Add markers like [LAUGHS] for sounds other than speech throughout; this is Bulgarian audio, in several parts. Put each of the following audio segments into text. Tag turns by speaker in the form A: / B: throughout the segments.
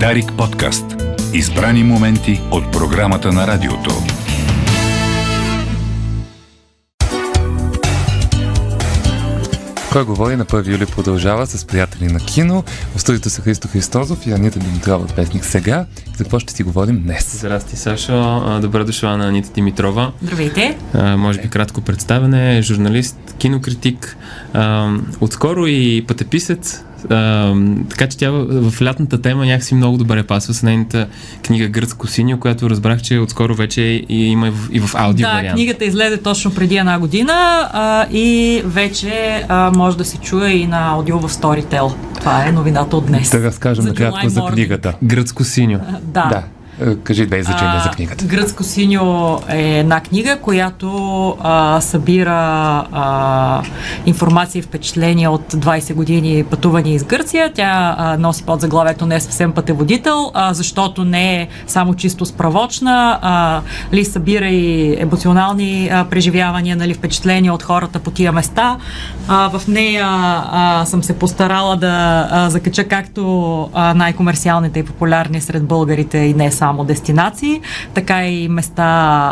A: Дарик подкаст. Избрани моменти от програмата на радиото.
B: Кой говори на 1 юли продължава с приятели на кино. В студиото са Христо Христозов и Анита Димитрова от Песник сега. За какво ще си говорим днес?
C: Здрасти, Сашо. Добре дошла на Анита Димитрова.
D: Здравейте.
C: А, може би кратко представяне. Журналист, кинокритик. А, отскоро и пътеписец. А, така че тя в, в лятната тема някакси много добре пасва с нейната книга Гръцко синьо, която разбрах, че отскоро вече и има и в, и в аудио
D: да,
C: вариант.
D: книгата излезе точно преди една година а, и вече а, може да се чуе и на аудио в Storytel. Това е новината от днес.
B: Да разкажем накратко за книгата.
C: Гръцко синьо.
D: Да.
B: Да. Е, Кажи две изречения за книгата.
D: Гръцко синьо е една книга, която а, събира а, информация и впечатления от 20 години пътувания из Гърция. Тя а, носи под заглавието не е съвсем пътеводител, а, защото не е само чисто справочна, а, ли събира и емоционални а, преживявания, нали, впечатления от хората по тия места. А, в нея а, съм се постарала да а, закача както а, най-комерциалните и популярни сред българите и не само дестинации, така и места,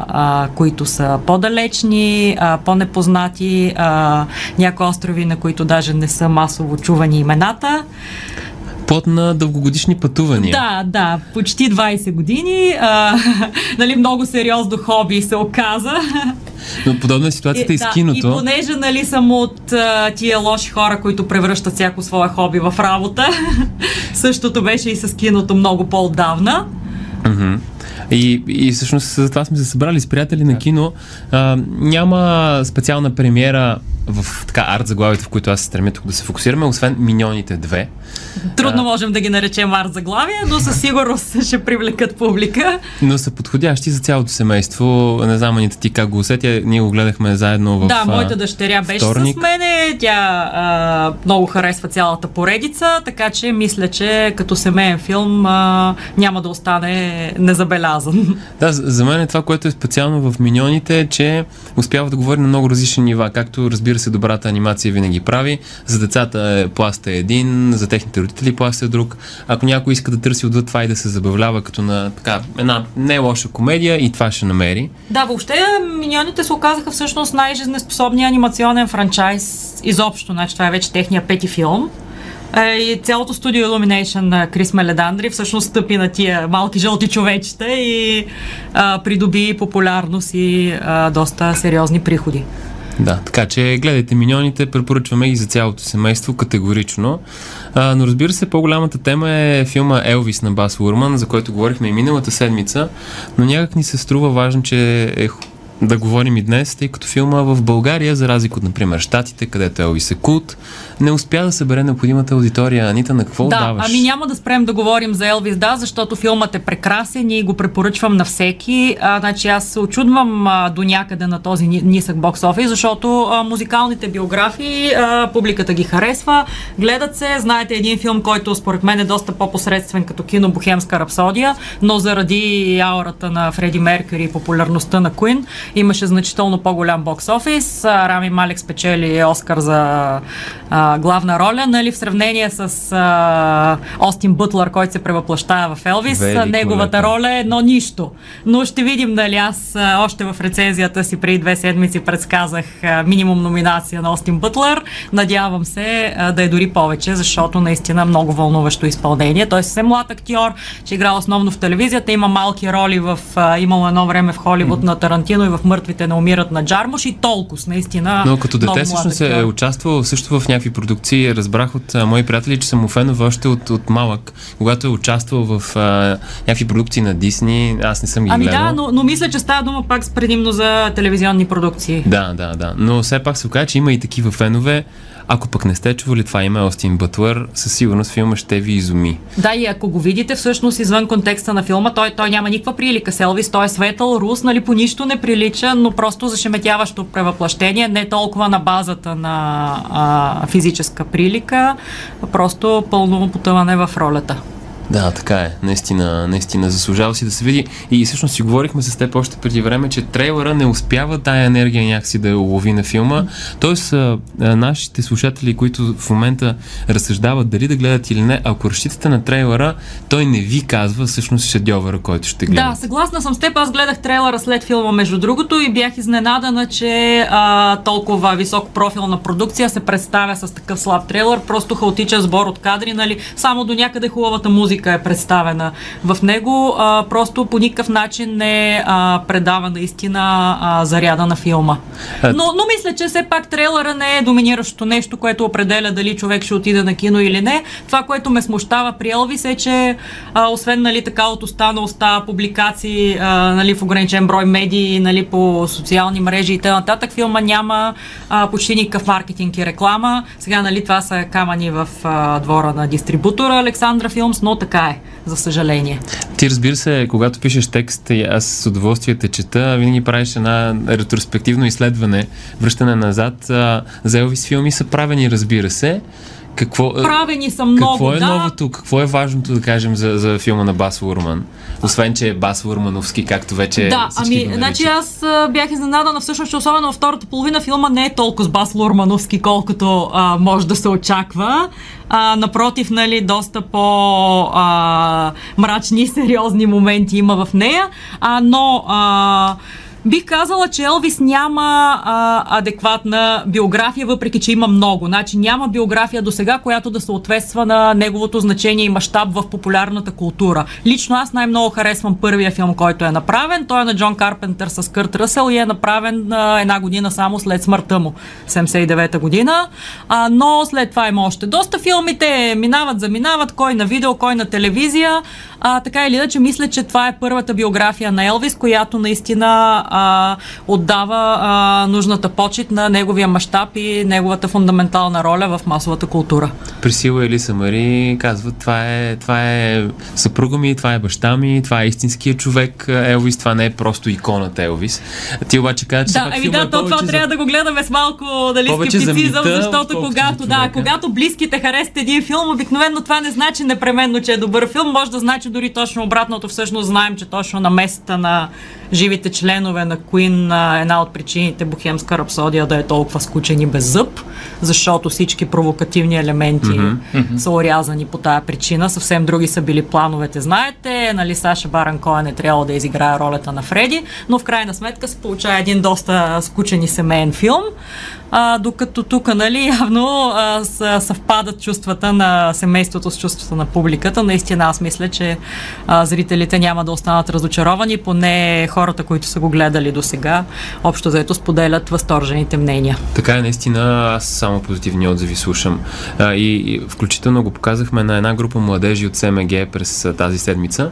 D: а, които са по-далечни, а, по-непознати, а, някои острови, на които даже не са масово чувани имената.
C: Плод на дългогодишни пътувания.
D: Да, да, почти 20 години. А, [LAUGHS] нали, много сериозно хоби се оказа.
C: Но подобна е ситуацията и, с
D: да,
C: киното.
D: И понеже нали, съм от а, тия лоши хора, които превръщат всяко свое хоби в работа, [LAUGHS] същото беше и с киното много по-отдавна.
C: Мгм. И, и всъщност за това сме се събрали с приятели на кино. А, няма специална премиера в така арт заглавите, в които аз се стремя тук да се фокусираме, освен Миньоните 2.
D: Трудно можем да ги наречем арт заглавия, но със сигурност [LAUGHS] ще привлекат публика.
C: Но са подходящи за цялото семейство. Не знам, Анита, ти как го усетя. Ние го гледахме заедно в
D: да,
C: а,
D: моята дъщеря беше
C: вторник.
D: с мене. Тя а, много харесва цялата поредица, така че мисля, че като семейен филм а, няма да остане незабелязан. [LAUGHS]
C: Да, за за мен е това, което е специално в Миньоните, е, че успява да говори на много различни нива. Както разбира се, добрата анимация винаги прави. За децата е пласта е един, за техните родители пласта е друг. Ако някой иска да търси отвъд това и да се забавлява като на така, една не лоша комедия, и това ще намери.
D: Да, въобще Миньоните се оказаха всъщност най-жизнеспособният анимационен франчайз изобщо. Значи това е вече техния пети филм. Е, И цялото студио Illumination на Крис Меледандри всъщност стъпи на тия малки жълти човечета и а, придоби популярност и а, доста сериозни приходи.
C: Да, така че гледайте Миньоните, препоръчваме ги за цялото семейство категорично. А, но разбира се, по-голямата тема е филма Елвис на Бас Урман, за който говорихме и миналата седмица, но някак ни се струва важно, че е да говорим и днес, тъй като филма в България, за разлика от, например, Штатите, където Елвис е култ, не успя да събере необходимата аудитория. Анита, на какво
D: Да,
C: отдаваш?
D: ами няма да спрем да говорим за Елвис, да, защото филмът е прекрасен и го препоръчвам на всеки. А, значи аз се очудвам а, до някъде на този ни- нисък бокс офис, защото а, музикалните биографии а, публиката ги харесва, гледат се. Знаете един филм, който според мен е доста по-посредствен като кино Бохемска рапсодия, но заради аурата на Фреди Меркюри и популярността на Куин имаше значително по-голям бокс офис. Рами Малек спечели Оскар за а, главна роля, нали, в сравнение с а, Остин Бътлър, който се превъплащава в Елвис.
C: Великолепно.
D: Неговата роля е едно нищо. Но ще видим, нали, аз още в рецензията си преди две седмици предсказах а, минимум номинация на Остин Бътлър. Надявам се а, да е дори повече, защото наистина много вълнуващо изпълнение. Той е съвсем млад актьор, че играл основно в телевизията, има малки роли в, а, имало едно време в Холивуд на Тарантино и в Мъртвите не умират на Джармуш и толкова, наистина.
C: Но като дете всъщност е участвал също в някакви продукции. Разбрах от а, мои приятели, че съм му фенове още от, от малък, когато е участвал в а, някакви продукции на Дисни. Аз не съм ги
D: Ами
C: гледал.
D: да, но, но мисля, че става дума пак с предимно за телевизионни продукции.
C: Да, да, да. Но все пак се оказа, че има и такива фенове. Ако пък не сте чували това име Остин Бътлър, със сигурност филма ще ви изуми.
D: Да, и ако го видите всъщност извън контекста на филма, той, той няма никаква прилика с Елвис, той е светъл, рус, нали по нищо не прилича, но просто зашеметяващо превъплъщение, не толкова на базата на а, физическа прилика, а просто пълно потъване в ролята.
C: Да, така е. Наистина, наистина заслужава си да се види. И всъщност си говорихме с теб още преди време, че трейлера не успява тая енергия някакси да я улови на филма. Тоест, а, нашите слушатели, които в момента разсъждават дали да гледат или не, ако разчитате на трейлера, той не ви казва всъщност шедьовъра, който ще гледате.
D: Да, съгласна съм с теб. Аз гледах трейлера след филма, между другото, и бях изненадана, че а, толкова високо профилна продукция се представя с такъв слаб трейлер. Просто хаотичен сбор от кадри, нали? Само до някъде хубавата музика е представена в него. А, просто по никакъв начин не а, предава наистина а, заряда на филма.
C: А-
D: Но, но мисля, че все пак трейлера не е доминиращо нещо, което определя дали човек ще отиде на кино или не. Това, което ме смущава при Елвис е, че а, освен нали, така от уста на уста публикации а, нали, в ограничен брой медии, нали, по социални мрежи и т.н. филма няма а, почти никакъв маркетинг и реклама. Сега нали, това са камъни в а, двора на дистрибутора Александра Филмс, но така е, за съжаление.
C: Ти разбира се, когато пишеш текст, и аз с удоволствие те чета, винаги правиш една ретроспективно изследване, връщане назад. За Елвис филми са правени, разбира се. Какво,
D: Правени са много,
C: какво е
D: да.
C: новото, какво е важното да кажем за, за филма на Бас Урман? Освен, че е Бас Урмановски, както вече
D: Да, ами, значи аз а, бях изненадана всъщност, че особено във втората половина филма не е толкова с Бас Лурмановски, колкото а, може да се очаква. А, напротив, нали, доста по а, мрачни и сериозни моменти има в нея, а, но а, Бих казала, че Елвис няма а, адекватна биография, въпреки че има много. Значи няма биография до сега, която да съответства на неговото значение и мащаб в популярната култура. Лично аз най-много харесвам първия филм, който е направен. Той е на Джон Карпентър с Кърт Ръсел и е направен а, една година само след смъртта му, 79-та година. А, но след това има още доста филмите, минават, заминават, кой на видео, кой на телевизия. А, така или иначе, мисля, че това е първата биография на Елвис, която наистина а, отдава а, нужната почет на неговия мащаб и неговата фундаментална роля в масовата култура.
C: Присила Елиса Мари казва, това е, това е съпруга ми, това е баща ми, това е истинският човек Елвис, това не е просто иконата Елвис. Ти обаче каза, че
D: Да, еми да,
C: е
D: то това
C: повече
D: трябва да го гледаме с малко
C: за
D: скептицизъм,
C: мита,
D: защото когато,
C: за
D: да, когато близките харесат един филм, обикновено това не значи непременно, че е добър филм, може да значи дори точно обратното. Всъщност знаем, че точно на места на живите членове на Queen една от причините Бухемска рапсодия да е толкова скучен и без зъб, защото всички провокативни елементи mm-hmm. са орязани по тая причина. Съвсем други са били плановете, знаете. Нали, Саша Баран Коен е трябвало да изиграе ролята на Фреди, но в крайна сметка се получава един доста скучен и семейен филм. А, докато тук, нали, явно а, с- съвпадат чувствата на семейството с чувствата на публиката. Наистина аз мисля, че а, зрителите няма да останат разочаровани, поне хората, които са го гледали до сега, общо заето споделят възторжените мнения.
C: Така е, наистина, аз само позитивни отзиви слушам. А, и, и включително го показахме на една група младежи от СМГ през а, тази седмица.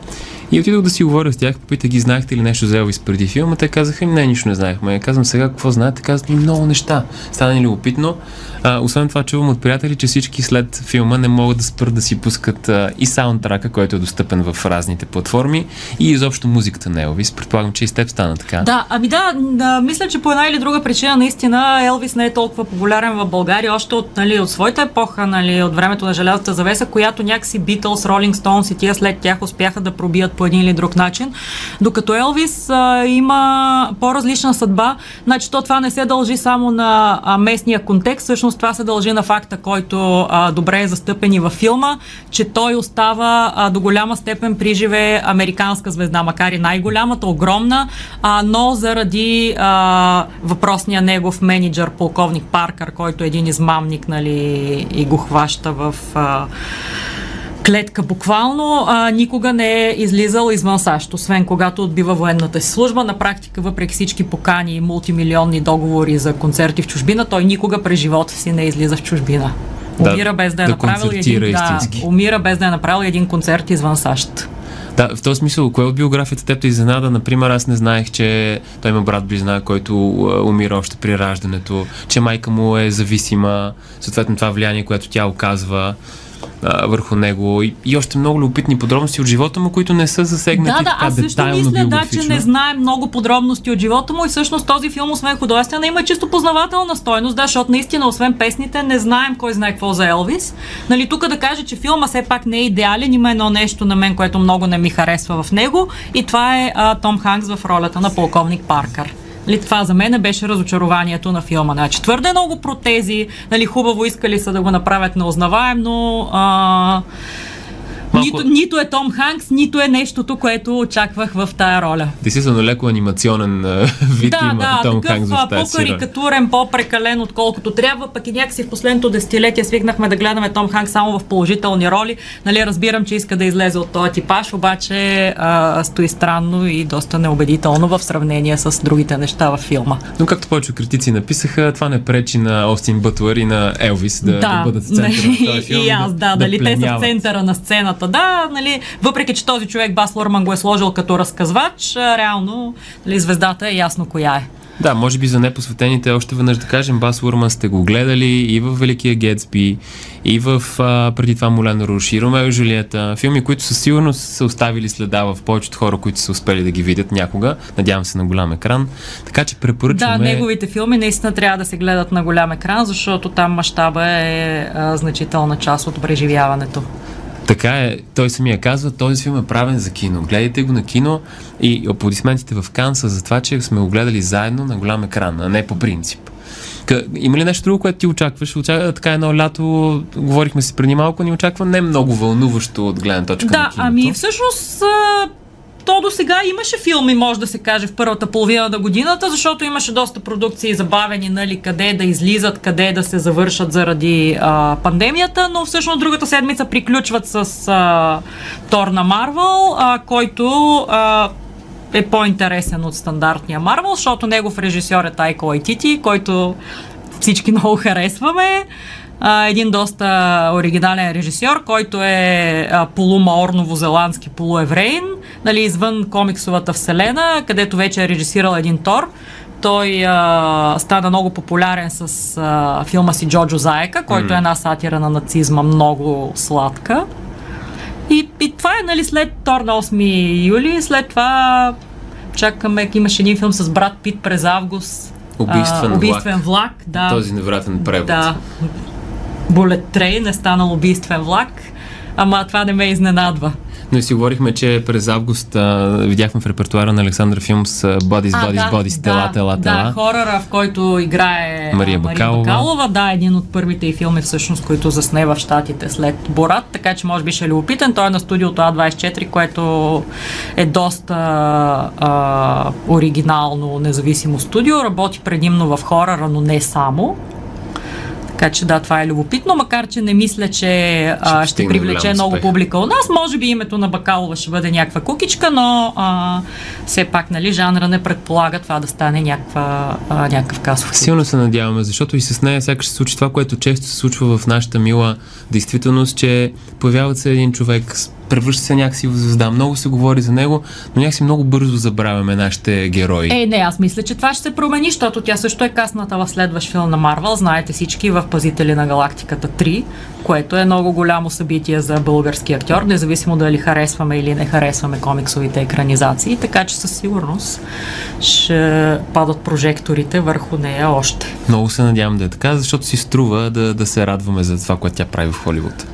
C: И отидох да си говоря с тях, попитах ги, знаехте ли нещо за Елвис преди филма? Те казаха, не, нищо не знаехме. Казвам сега, какво знаете? Казват ми много неща. Стана ни любопитно. А, освен това, чувам от приятели, че всички след филма не могат да спрат да си пускат а, и саундтрака, който е достъпен в разните платформи, и изобщо музиката на Елвис. Предполагам, че и с теб стана така.
D: Да, ами да, да, мисля, че по една или друга причина наистина Елвис не е толкова популярен в България, още от, нали, от своята епоха, нали, от времето на желязата завеса, която някакси Beatles, Rolling Stones и тия след тях успяха да пробият по един или друг начин. Докато Елвис а, има по-различна съдба, значи то това не се дължи само на а, местния контекст, всъщност това се дължи на факта, който а, добре е застъпен и във филма, че той остава а, до голяма степен при живе американска звезда, макар и най-голямата, огромна, а, но заради а, въпросния негов менеджер, полковник Паркър, който е един измамник нали, и го хваща в а, клетка буквално, а, никога не е излизал извън САЩ, освен когато отбива военната си служба. На практика, въпреки всички покани и мултимилионни договори за концерти в чужбина, той никога през живота си не излиза в чужбина.
C: Да,
D: Умира без да е
C: да
D: направил един, да, умира без да е направил един концерт извън САЩ.
C: Да, в този смисъл, кое от биографията теб те изненада? Например, аз не знаех, че той има брат близна, който умира още при раждането, че майка му е зависима, съответно това влияние, което тя оказва. А, върху него и, и още много любопитни подробности от живота му, които не са засегнати
D: Да, да, аз също мисля, да, че не знаем много подробности от живота му и всъщност този филм, освен художествена, има чисто познавателна стойност, да, защото наистина, освен песните, не знаем кой знае какво за Елвис. Нали, тук да кажа, че филма все пак не е идеален, има едно нещо на мен, което много не ми харесва в него и това е а, Том Ханкс в ролята на полковник Паркър. Нали, това за мен беше разочарованието на филма. Значи, твърде много протези, нали, хубаво искали са да го направят неузнаваем, но а,
C: Малко-
D: нито, нито е Том Ханкс, нито е нещото, което очаквах в тая роля.
C: Действително леко анимационен вид
D: Да,
C: има
D: да,
C: Том
D: такъв
C: Ханкс в тази
D: по-карикатурен, по-прекален, отколкото трябва, пък и някакси в последното десетилетие свикнахме да гледаме Том Ханкс само в положителни роли. Нали, разбирам, че иска да излезе от този типаж, обаче а, стои странно и доста неубедително в сравнение с другите неща във филма.
C: Но както повече критици написаха, това не пречи на Остин Бътлър и на Елвис да, да, бъдат в центъра на този филм.
D: и аз, да, дали те са в центъра на сцената. Да, нали, въпреки, че този човек Бас Лурман го е сложил като разказвач, реално нали, звездата е ясно коя е.
C: Да, може би за непосветените още веднъж да кажем, Бас Урман сте го гледали и в Великия Гетсби, и в а, преди това Моляна Руш, и Ромео и Жулиета. Филми, които със сигурност са оставили следа в повечето хора, които са успели да ги видят някога. Надявам се на голям екран. Така че препоръчваме...
D: Да, неговите филми наистина трябва да се гледат на голям екран, защото там мащаба е а, значителна част от преживяването.
C: Така е, той самия казва, този филм е правен за кино. Гледайте го на кино и аплодисментите в Кан са за това, че сме го гледали заедно на голям екран, а не по принцип. Има ли нещо друго, което ти очакваш? Очаква, така едно лято, говорихме си преди малко, ни очаква не много вълнуващо от гледна точка на
D: Да,
C: киното.
D: ами всъщност то до сега имаше филми, може да се каже, в първата половина на годината, защото имаше доста продукции забавени, нали, къде да излизат, къде да се завършат заради а, пандемията, но всъщност другата седмица приключват с а, Тор на Марвел, а, който а, е по-интересен от стандартния Марвел, защото негов режисьор е Тайко Лайтити, който всички [LAUGHS] много харесваме. А, един доста оригинален режисьор, който е а, полумаор-новозеландски, полуевреин, нали, извън комиксовата вселена, където вече е режисирал един Тор. Той а, стана много популярен с а, филма си Джоджо Заека, който е една сатира на нацизма, много сладка. И, и това е нали, след Тор на 8 юли, след това чакаме, имаше един филм с брат Пит през август.
C: Убийствен
D: а, убийствен
C: влак.
D: влак. да.
C: Този невероятен превод.
D: Да. Bullet Train е станал убийствен влак, ама това не ме изненадва.
C: Но си говорихме, че през август а, видяхме в репертуара на Александър филм с Бодис, Бодис, Бодис, Тела, Тела,
D: да,
C: Тела.
D: хорора, в който играе
C: Мария
D: а,
C: Бакалова.
D: Бакалова. Да, един от първите и филми всъщност, които засне в Штатите след Борат, така че може би ще е любопитен. Той е на студиото А24, което е доста а, оригинално, независимо студио. Работи предимно в хорора, но не само. Така че да, това е любопитно, макар че не мисля, че а, ще привлече много
C: успех.
D: публика у нас. Може би името на Бакалова ще бъде някаква кукичка, но а, все пак, нали, жанра не предполага това да стане някаква, а, някакъв касов.
C: Силно се надяваме, защото и с нея сякаш се случи това, което често се случва в нашата мила действителност, че появява се един човек, с- превръща се някакси в звезда. Много се говори за него, но някакси много бързо забравяме нашите герои.
D: Е, не, аз мисля, че това ще се промени, защото тя също е касната в следващ филм на Марвел. Знаете всички в Пазители на галактиката 3, което е много голямо събитие за български актьор, независимо дали харесваме или не харесваме комиксовите екранизации, така че със сигурност ще падат прожекторите върху нея още.
C: Много се надявам да е така, защото си струва да, да се радваме за това, което тя прави в Холивуд.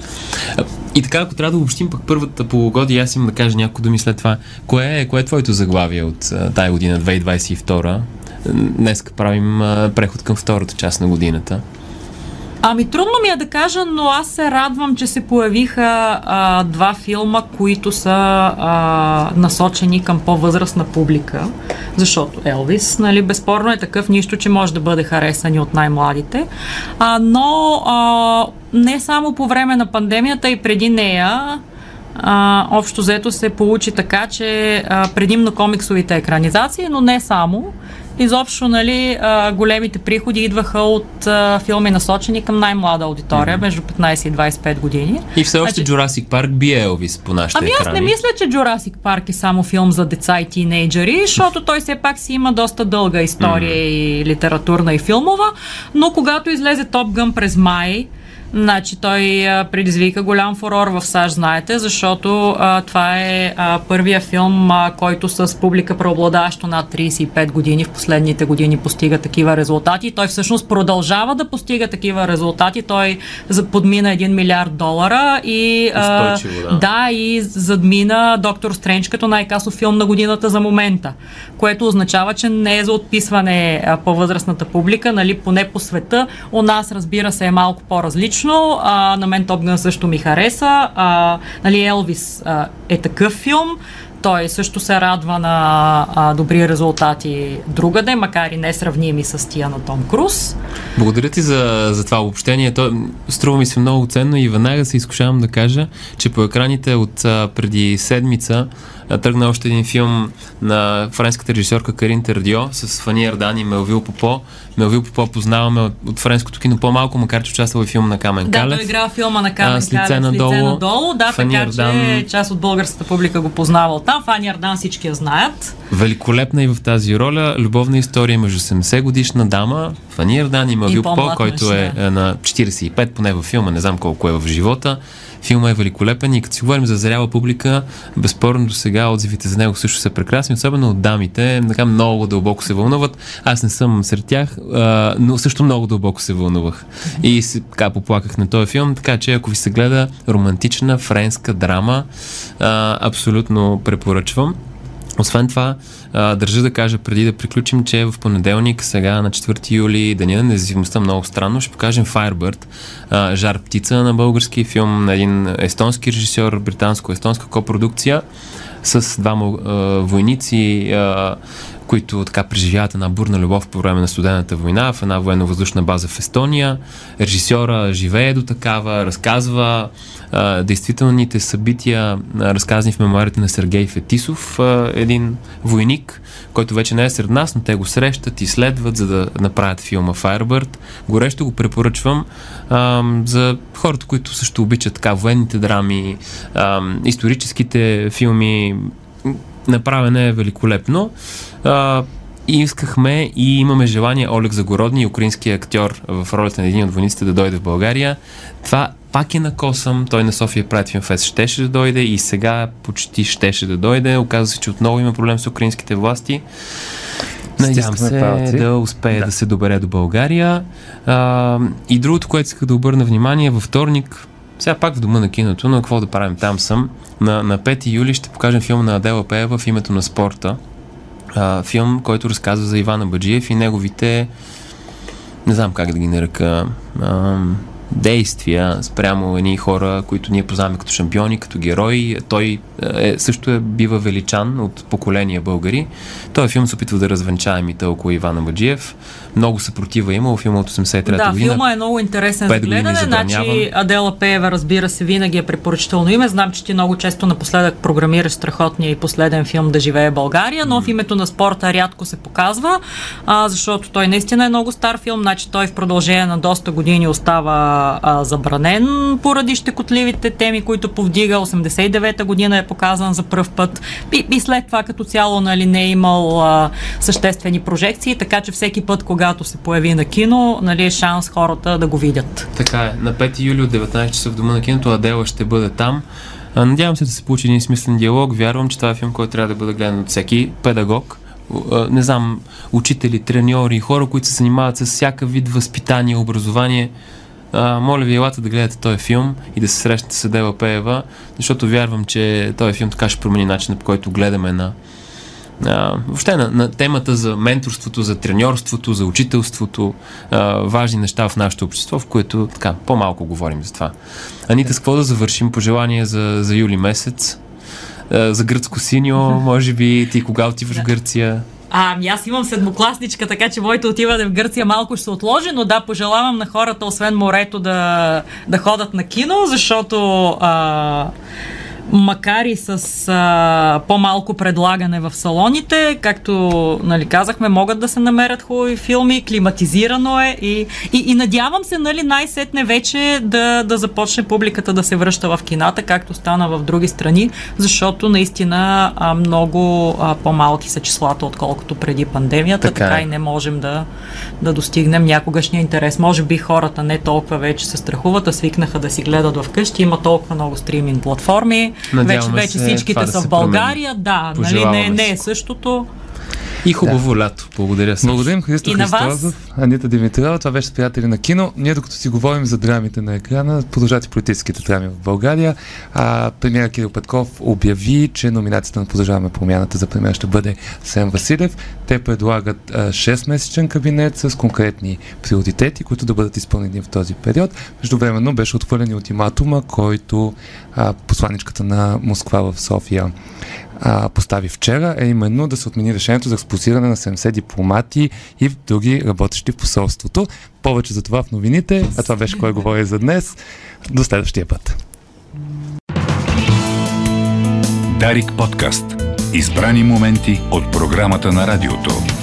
C: И така, ако трябва да обобщим пък първата полугодие, аз имам да кажа няколко думи след това. Кое е, кое е твоето заглавие от тая година, 2022? Днес правим преход към втората част на годината.
D: Ами трудно ми е да кажа, но аз се радвам, че се появиха а, два филма, които са а, насочени към по-възрастна публика, защото Елвис, нали, безспорно е такъв нищо, че може да бъде харесан и от най-младите, а, но а, не само по време на пандемията и преди нея, а, общо взето се получи така, че а, предимно комиксовите екранизации, но не само. Изобщо, нали, а, големите приходи идваха от а, филми насочени към най-млада аудитория, между 15 и 25 години.
C: И все още
D: Значи-
C: Jurassic Park бие Елвис по нашите
D: Ами аз
C: екрани.
D: не мисля, че Jurassic Park е само филм за деца и тинейджери, защото той все пак си има доста дълга история и литературна и филмова, но когато излезе Топ Гън през май, Значи той предизвика голям фурор в САЩ, знаете, защото а, това е а, първия филм, а, който с публика преобладаващо над 35 години в последните години постига такива резултати. Той всъщност продължава да постига такива резултати. Той подмина 1 милиард долара и
C: а, да.
D: да, и задмина Доктор Стрендж като най-касов филм на годината за момента, което означава, че не е за отписване по възрастната публика, нали, поне по света. У нас, разбира се, е малко по-различно. А, на мен Топ Гън също ми хареса. А, нали, Елвис а, е такъв филм. Той също се радва на а, добри резултати другаде, макар и не сравними с тия на Том Круз.
C: Благодаря ти за, за това обобщение. То струва ми се много ценно и веднага се изкушавам да кажа, че по екраните от а, преди седмица тръгна още един филм на френската режисьорка Карин Тердио с Фани Ардан и Мелвил Попо. Мелвил Попо познаваме от, от френското кино по-малко, макар че участвал в филма на Камен
D: да,
C: Калев.
D: Да, той играл филма на Камен
C: а, с лице надолу. Лице
D: надолу. Да, Фани така Ардан... че част от българската публика го познава от там. Фани Ардан всички я знаят.
C: Великолепна и в тази роля. Любовна история между 70 годишна дама, Фани Ардан и Мелвил Попо, който е, е на 45, поне във филма, не знам колко е в живота. Филма е великолепен и като си говорим за зряла публика, безспорно до сега отзивите за него също са прекрасни, особено от дамите. Така много дълбоко се вълнуват. Аз не съм сред тях, а, но също много дълбоко се вълнувах. И си, така поплаках на този филм, така че ако ви се гледа романтична френска драма, а, абсолютно препоръчвам. Освен това, държа да кажа преди да приключим, че в понеделник, сега на 4 юли, Деня на независимостта, много странно, ще покажем Firebird, Жар птица на български филм на един естонски режисьор, британско-естонска копродукция с двама войници, които така преживяват една бурна любов по време на студената война в една военно-въздушна база в Естония. Режисьора живее до такава, разказва а, действителните събития, а, разказани в мемуарите на Сергей Фетисов, а, един войник, който вече не е сред нас, но те го срещат и следват, за да направят филма Firebird. Горещо го препоръчвам а, за хората, които също обичат така военните драми, а, историческите филми. Направене е великолепно. А, и искахме и имаме желание Олег Загородни, украински актьор в ролята на един от войниците да дойде в България. Това пак е на косъм. Той на София Прайд Fest щеше да дойде и сега почти щеше да дойде. Оказва се, че отново има проблем с украинските власти. Надявам се палци. да успее да. да се добере до България. А, и другото, което исках да обърна внимание, във вторник, сега пак в дома на киното, но какво да правим, там съм. На, на 5 юли ще покажем филм на Адела Пеева в името на спорта а, филм, който разказва за Ивана Баджиев и неговите, не знам как да ги нарека, а, действия спрямо едни хора, които ние познаваме като шампиони, като герои. Той е, също е, бива величан от поколения българи. Той филм се опитва да развенчае мита около Ивана Баджиев. Много съпротива има, филма от 83-та
D: да,
C: година.
D: Да, филма е много интересен за гледане. Значи Адела Пеева, разбира се, винаги е препоръчително име. Знам, че ти много често напоследък програмираш страхотния и последен филм Да живее България, но в името на спорта рядко се показва, а, защото той наистина е много стар филм. Значи той в продължение на доста години остава а, забранен поради щекотливите теми, които повдига. 89-та година е показан за първ път и, и след това като цяло нали, не е имал а, съществени прожекции, така че всеки път, когато се появи на кино, нали, е шанс хората да го видят.
C: Така е. На 5 юли от 19 часа в Дома на киното Адела ще бъде там. Надявам се да се получи един смислен диалог. Вярвам, че това е филм, който трябва да бъде гледан от всеки педагог. Не знам, учители, треньори, хора, които се занимават с всяка вид възпитание, образование. А, моля ви, елате да гледате този филм и да се срещате с Адела Пеева, защото вярвам, че този филм така ще промени начина по който гледаме на, а, въобще на, на темата за менторството, за треньорството, за учителството, а, важни неща в нашето общество, в което така по-малко говорим за това. Анита, с какво да завършим? Пожелание за, за юли месец? А, за гръцко синьо, може би ти кога отиваш в Гърция?
D: А, ами аз имам седмокласничка, така че моето отиване в Гърция малко ще се отложи, но да, пожелавам на хората, освен морето, да, да ходят на кино, защото а, макар и с а, по-малко предлагане в салоните, както нали, казахме, могат да се намерят хубави филми, климатизирано е и, и, и надявам се нали, най-сетне вече да, да започне публиката да се връща в кината, както стана в други страни, защото наистина а, много а, по-малки са числата, отколкото преди пандемията, така, така е. и не можем да, да достигнем някогашния интерес. Може би хората не толкова вече се страхуват, а свикнаха да си гледат вкъщи, има толкова много стриминг платформи, вече, вече всичките са да в България, да, нали, не, не е същото.
C: И хубаво да. лято. Благодаря
B: се. Благодарим Христо Христозов, Анита Димитрова. Това беше приятели на кино. Ние докато си говорим за драмите на екрана, продължават и политическите драми в България. А, премиера Кирил Петков обяви, че номинацията на Продължаваме промяната за премиера ще бъде Сен Василев. Те предлагат а, 6-месечен кабинет с конкретни приоритети, които да бъдат изпълнени в този период. Междувременно беше отхвърлен ултиматума, който а, посланичката на Москва в София а, постави вчера, е именно да се отмени решението за експозиране на 70 дипломати и други работещи в посолството. Повече за това в новините, а това беше кой говори за днес. До следващия път.
A: Дарик подкаст. Избрани моменти от програмата на радиото.